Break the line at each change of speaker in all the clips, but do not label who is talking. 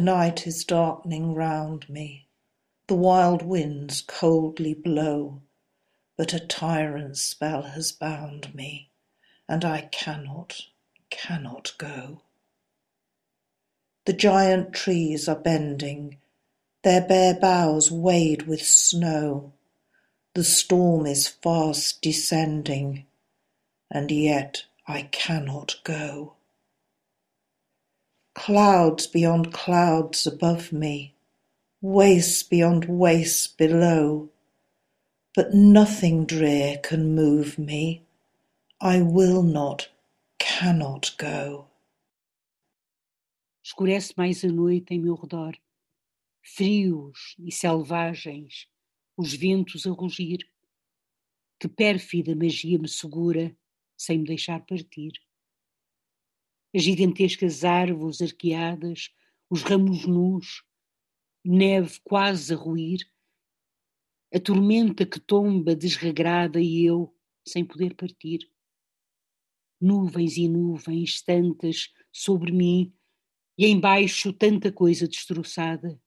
The night is darkening round me, the wild winds coldly blow, but a tyrant's spell has bound me, and I cannot, cannot go. The giant trees are bending, their bare boughs wade with snow. The storm is fast descending, and yet I cannot go. Clouds beyond clouds above me, wastes beyond wastes below, but nothing drear can move me. I will not, cannot go.
Escurece mais a noite em meu redor, frios e selvagens, os ventos a rugir. Que pérfida magia me segura, sem me deixar partir as gigantescas árvores arqueadas, os ramos nus, neve quase a ruir, a tormenta que tomba desregrada e eu sem poder partir. Nuvens e nuvens tantas sobre mim e embaixo tanta coisa destroçada.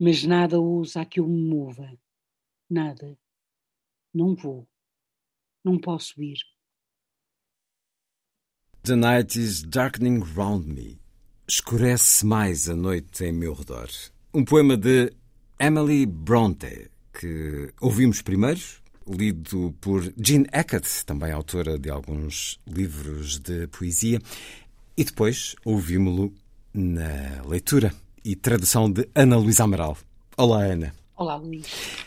Mas nada ousa que eu me mova, nada. Não vou, não posso ir.
The night is darkening round me. Escurece mais a noite em meu redor. Um poema de Emily Bronte, que ouvimos primeiro, lido por Jean Eckert, também autora de alguns livros de poesia, e depois ouvimos-lo na leitura e tradução de Ana Luísa Amaral. Olá, Ana.
Olá, Luís.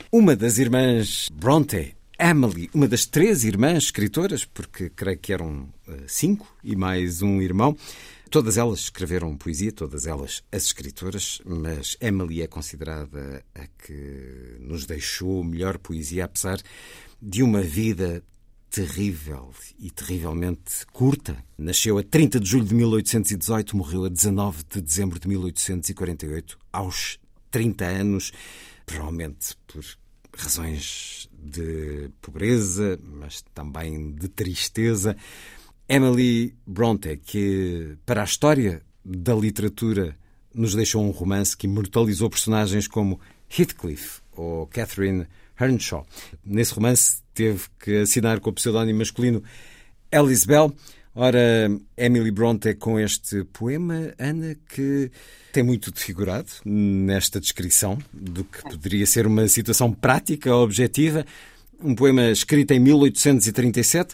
Uma das irmãs Bronte Emily, uma das três irmãs escritoras, porque creio que eram uh, cinco e mais um irmão. Todas elas escreveram poesia, todas elas as escritoras, mas Emily é considerada a que nos deixou melhor poesia, apesar de uma vida terrível e terrivelmente curta. Nasceu a 30 de julho de 1818, morreu a 19 de dezembro de 1848, aos 30 anos, provavelmente por razões de pobreza, mas também de tristeza. Emily Bronte, que para a história da literatura nos deixou um romance que imortalizou personagens como Heathcliff ou Catherine Earnshaw. Nesse romance teve que assinar com o pseudónimo masculino Alice Bell. Ora, Emily Bronte com este poema, Ana, que tem muito de figurado nesta descrição do que poderia ser uma situação prática, objetiva. Um poema escrito em 1837.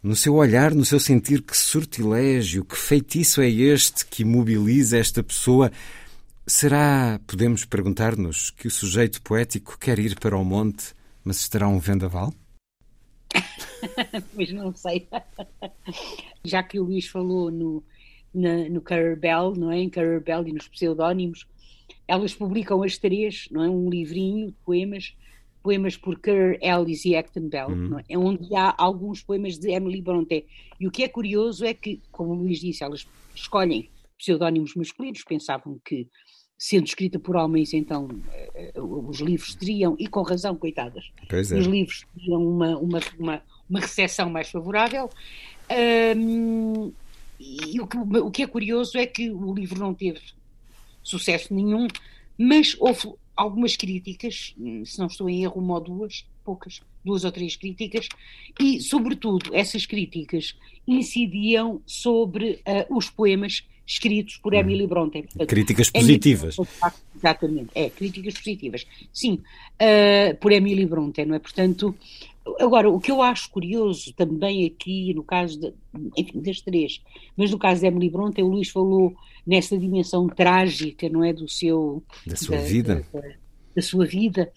No seu olhar, no seu sentir, que sortilégio, que feitiço é este que imobiliza esta pessoa? Será, podemos perguntar-nos, que o sujeito poético quer ir para o monte, mas estará um vendaval?
mas não sei. Já que o Luís falou no, na, no Bell, não é? Em Bell e nos pseudónimos, elas publicam as três, não é? Um livrinho de poemas, poemas por Kerr Ellis e Acton Bell, uhum. é? onde há alguns poemas de Emily Bronte. E o que é curioso é que, como o Luís disse, elas escolhem pseudónimos masculinos, pensavam que sendo escrita por homens, então eh, os livros teriam, e com razão, coitadas, é. os livros teriam uma, uma, uma, uma recepção mais favorável. Um, e o que, o que é curioso é que o livro não teve sucesso nenhum, mas houve algumas críticas, se não estou em erro, uma ou duas, poucas, duas ou três críticas, e, sobretudo, essas críticas incidiam sobre uh, os poemas escritos por hum. Emily Bronte.
Portanto, críticas positivas.
exatamente, é, críticas positivas. Sim, uh, por Emily Bronte, não é? Portanto, agora, o que eu acho curioso também aqui, no caso, de, enfim, das três, mas no caso de Emily Bronte, o Luís falou nessa dimensão trágica, não é? Do seu...
Da sua da, vida.
Da, da sua vida,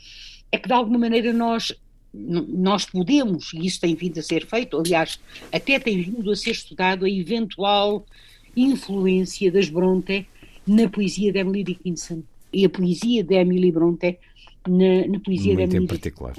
é que de alguma maneira nós nós podemos, e isso tem vindo a ser feito, aliás, até tem vindo a ser estudado a eventual influência das Bronte na poesia de Emily Dickinson e a poesia de Emily Bronte na, na poesia
Muito
de Emily
em particular.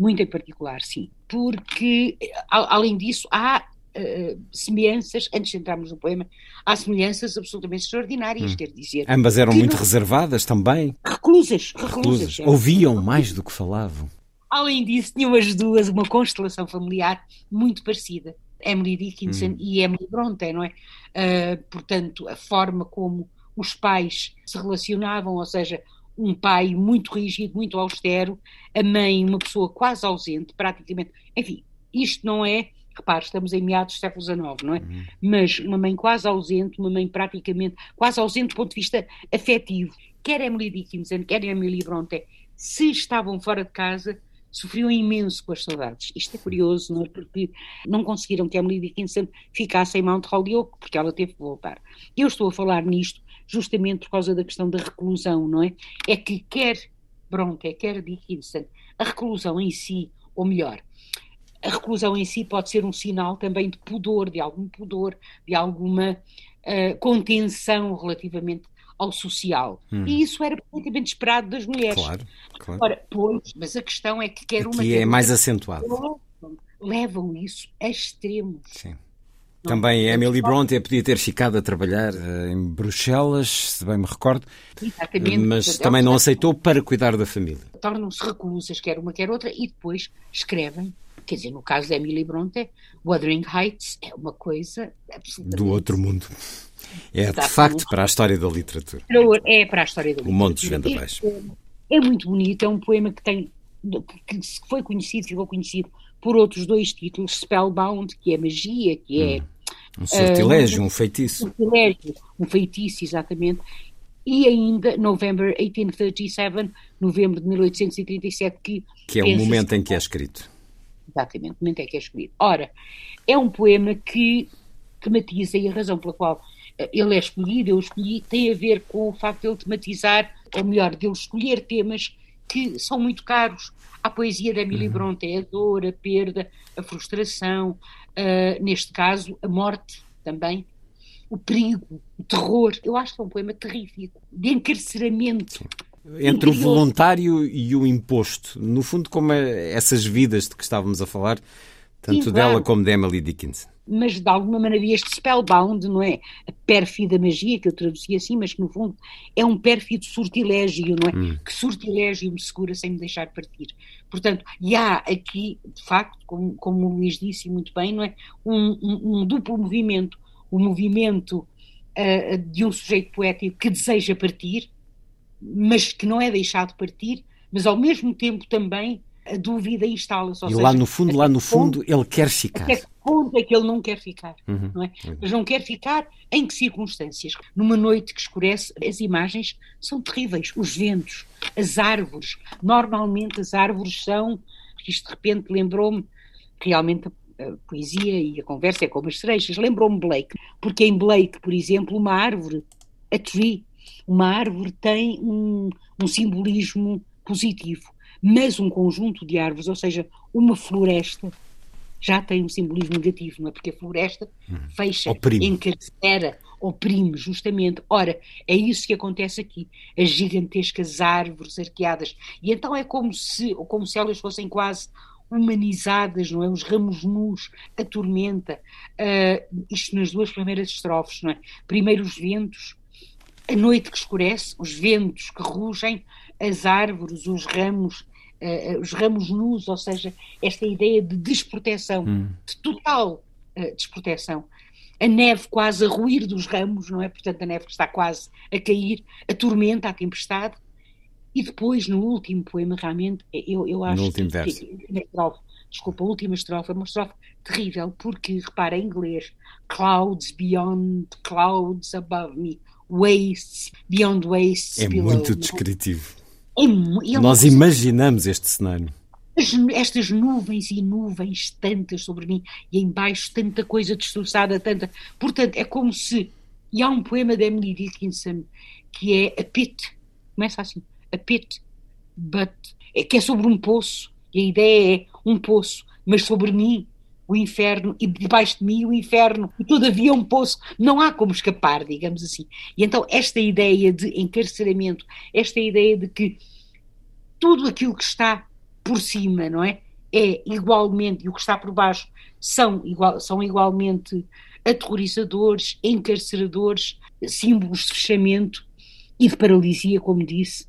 Muito em particular, sim. Porque, além disso, há uh, semelhanças, antes de entrarmos no poema, há semelhanças absolutamente extraordinárias, hum. quer dizer.
Ambas eram muito não... reservadas também.
Reclusas, reclusas. reclusas.
Ouviam mais do que falavam.
Além disso, tinham as duas uma constelação familiar muito parecida. Emily Dickinson hum. e Emily Bronte, não é? Uh, portanto, a forma como os pais se relacionavam, ou seja, um pai muito rígido, muito austero, a mãe uma pessoa quase ausente, praticamente. Enfim, isto não é, repare, estamos em meados do século XIX, não é? Uhum. Mas uma mãe quase ausente, uma mãe praticamente quase ausente do ponto de vista afetivo. Quer Emily Dickinson, quer Emily Bronte, se estavam fora de casa, sofriam imenso com as saudades. Isto é curioso, não é? Porque não conseguiram que Emily Dickinson ficasse em Mount Holyoke, porque ela teve que voltar. Eu estou a falar nisto justamente por causa da questão da reclusão, não é? É que quer Bronte, quer Dickinson, a reclusão em si, ou melhor, a reclusão em si pode ser um sinal também de pudor, de algum pudor, de alguma uh, contenção relativamente ao social. Hum. E isso era perfeitamente esperado das mulheres.
Claro, claro.
Ora, pois, mas a questão é que quer uma.
Que é mais acentuado.
Levam isso a extremos.
Sim. Não, Também Emily Bronte podia ter ficado a trabalhar uh, em Bruxelas, se bem me recordo,
Exatamente,
mas também não aceitou para cuidar da família.
Tornam-se reclusas, quer uma quer outra, e depois escrevem. Quer dizer, no caso de Emily Bronte, Wuthering Heights é uma coisa absolutamente...
Do outro mundo. É de facto para a história da literatura.
É para a história da literatura.
O Monte dos Vendavais.
É, é muito bonito, é um poema que tem que foi conhecido, ficou conhecido por outros dois títulos, Spellbound, que é magia, que é... Hum.
Um sortilégio, uh, um feitiço.
Um sortilégio, um feitiço, exatamente. E ainda November 1837, novembro de 1837, que...
Que é o momento em que é escrito.
Exatamente, o momento em que é escrito. Ora, é um poema que tematiza, e a razão pela qual ele é escolhido, eu escolhi, tem a ver com o facto de ele tematizar, ou melhor, de ele escolher temas que são muito caros à poesia da Emily uhum. Bronte, é a dor, a perda, a frustração, uh, neste caso, a morte também, o perigo, o terror. Eu acho que é um poema terrífico, de encarceramento. Sim.
Entre o voluntário e o imposto. No fundo, como é essas vidas de que estávamos a falar, tanto dela como de Emily Dickinson
mas de alguma maneira este spellbound, não é? A pérfida magia, que eu traduzi assim, mas que no fundo é um pérfido sortilégio, não é? Hum. Que sortilégio me segura sem me deixar partir. Portanto, e há aqui, de facto, como, como o Luís disse muito bem, não é? Um, um, um duplo movimento. O movimento uh, de um sujeito poético que deseja partir, mas que não é deixado partir, mas ao mesmo tempo também a dúvida instala-se.
E seja, lá no fundo, lá no fundo, ponto, ele quer ficar.
Até que ponto é que ele não quer ficar, uhum. não é? Uhum. Mas não quer ficar em que circunstâncias? Numa noite que escurece, as imagens são terríveis. Os ventos, as árvores. Normalmente as árvores são, isto de repente lembrou-me, realmente a poesia e a conversa é como as cerejas, lembrou-me Blake, porque em Blake, por exemplo, uma árvore, a tree, uma árvore tem um, um simbolismo positivo mas um conjunto de árvores, ou seja, uma floresta, já tem um simbolismo negativo, não é? Porque a floresta uhum. fecha, oprime. encarcera, oprime, justamente. Ora, é isso que acontece aqui. As gigantescas árvores arqueadas. E então é como se, como se elas fossem quase humanizadas, não é? Os ramos nus, a tormenta, uh, isto nas duas primeiras estrofes, não é? Primeiro os ventos, a noite que escurece, os ventos que rugem, as árvores, os ramos uh, os ramos nus, ou seja, esta ideia de desproteção, hum. de total uh, desproteção. A neve quase a ruir dos ramos, não é? Portanto, a neve que está quase a cair, a tormenta, a tempestade. E depois, no último poema, realmente, eu, eu acho
no último que, verso.
que, desculpa, a última estrofe é uma estrofe terrível, porque, repara, em inglês, clouds beyond clouds above me, wastes beyond wastes
é
below.
É muito descritivo. É, Nós imaginamos este cenário.
Estas nuvens e nuvens tantas sobre mim e embaixo tanta coisa destroçada, tanta. Portanto, é como se. E há um poema de Emily Dickinson que é A Pit, começa assim: A Pit, but é que é sobre um poço e a ideia é um poço, mas sobre mim o inferno e debaixo de mim o inferno e todavia um poço, não há como escapar, digamos assim. E então esta ideia de encarceramento, esta ideia de que tudo aquilo que está por cima, não é? É igualmente, e o que está por baixo são, igual, são igualmente aterrorizadores, encarceradores, símbolos de fechamento e de paralisia, como disse,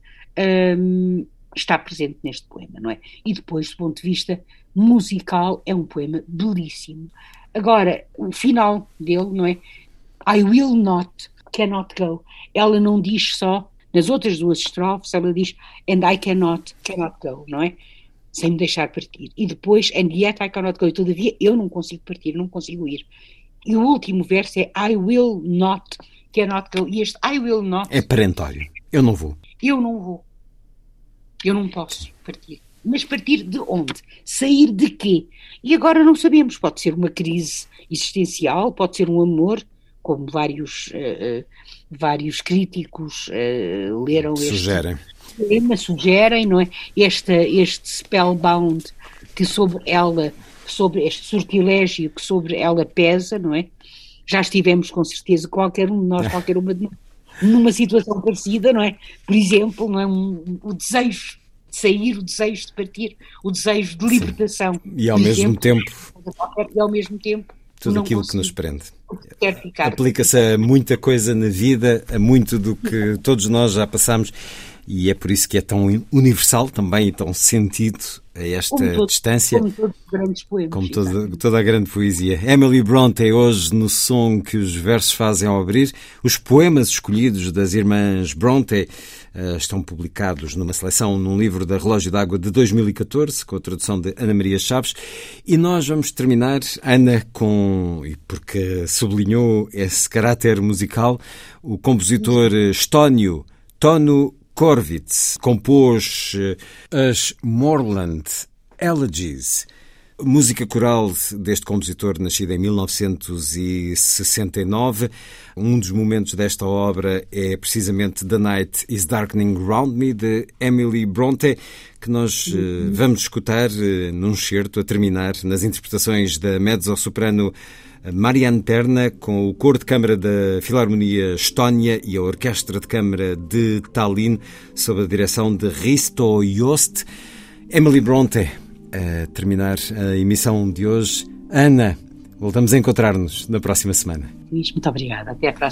um, está presente neste poema, não é? E depois, do ponto de vista musical, é um poema belíssimo. Agora, o final dele, não é? I will not, cannot go. Ela não diz só, nas outras duas estrofes, ela diz and I cannot, cannot go, não é? Sem me deixar partir. E depois, and yet I cannot go. E todavia eu não consigo partir, não consigo ir. E o último verso é I will not, cannot go. E este I will not.
É perentório. Eu não vou.
Eu não vou. Eu não posso partir. Mas partir de onde? Sair de quê? E agora não sabemos. Pode ser uma crise existencial, pode ser um amor, como vários, uh, uh, vários críticos uh, leram
sugerem.
este poema, sugerem, não é? Este, este spellbound que sobre ela, sobre este sortilégio que sobre ela pesa, não é? Já estivemos com certeza, qualquer um de nós, qualquer uma de nós, numa situação parecida, não é? Por exemplo, não é? Um, o desejo de sair, o desejo de partir, o desejo de libertação. Sim.
E ao mesmo exemplo, tempo.
E ao mesmo tempo.
Tudo aquilo que nos prende. Aplica-se a muita coisa na vida, a muito do que todos nós já passamos e é por isso que é tão universal também e tão sentido a esta
como
distância.
Como todos os grandes poemas.
Como toda, toda a grande poesia. Emily Bronte, hoje no som que os versos fazem ao abrir, os poemas escolhidos das irmãs Bronte uh, estão publicados numa seleção num livro da Relógio d'Água de 2014, com a tradução de Ana Maria Chaves. E nós vamos terminar, Ana, com, e porque sublinhou esse caráter musical, o compositor estónio Tono Korvitz compôs eh, as Morland Elegies, música coral deste compositor nascido em 1969. Um dos momentos desta obra é precisamente The Night is Darkening Round Me, de Emily Bronte, que nós uh, vamos escutar uh, num certo a terminar nas interpretações da mezzo-soprano Marianne Terna, com o Coro de Câmara da Filarmonia Estónia e a Orquestra de Câmara de Tallinn, sob a direção de Risto Jost. Emily Bronte, a terminar a emissão de hoje. Ana, voltamos a encontrar-nos na próxima semana.
Luís, muito obrigada. Até para a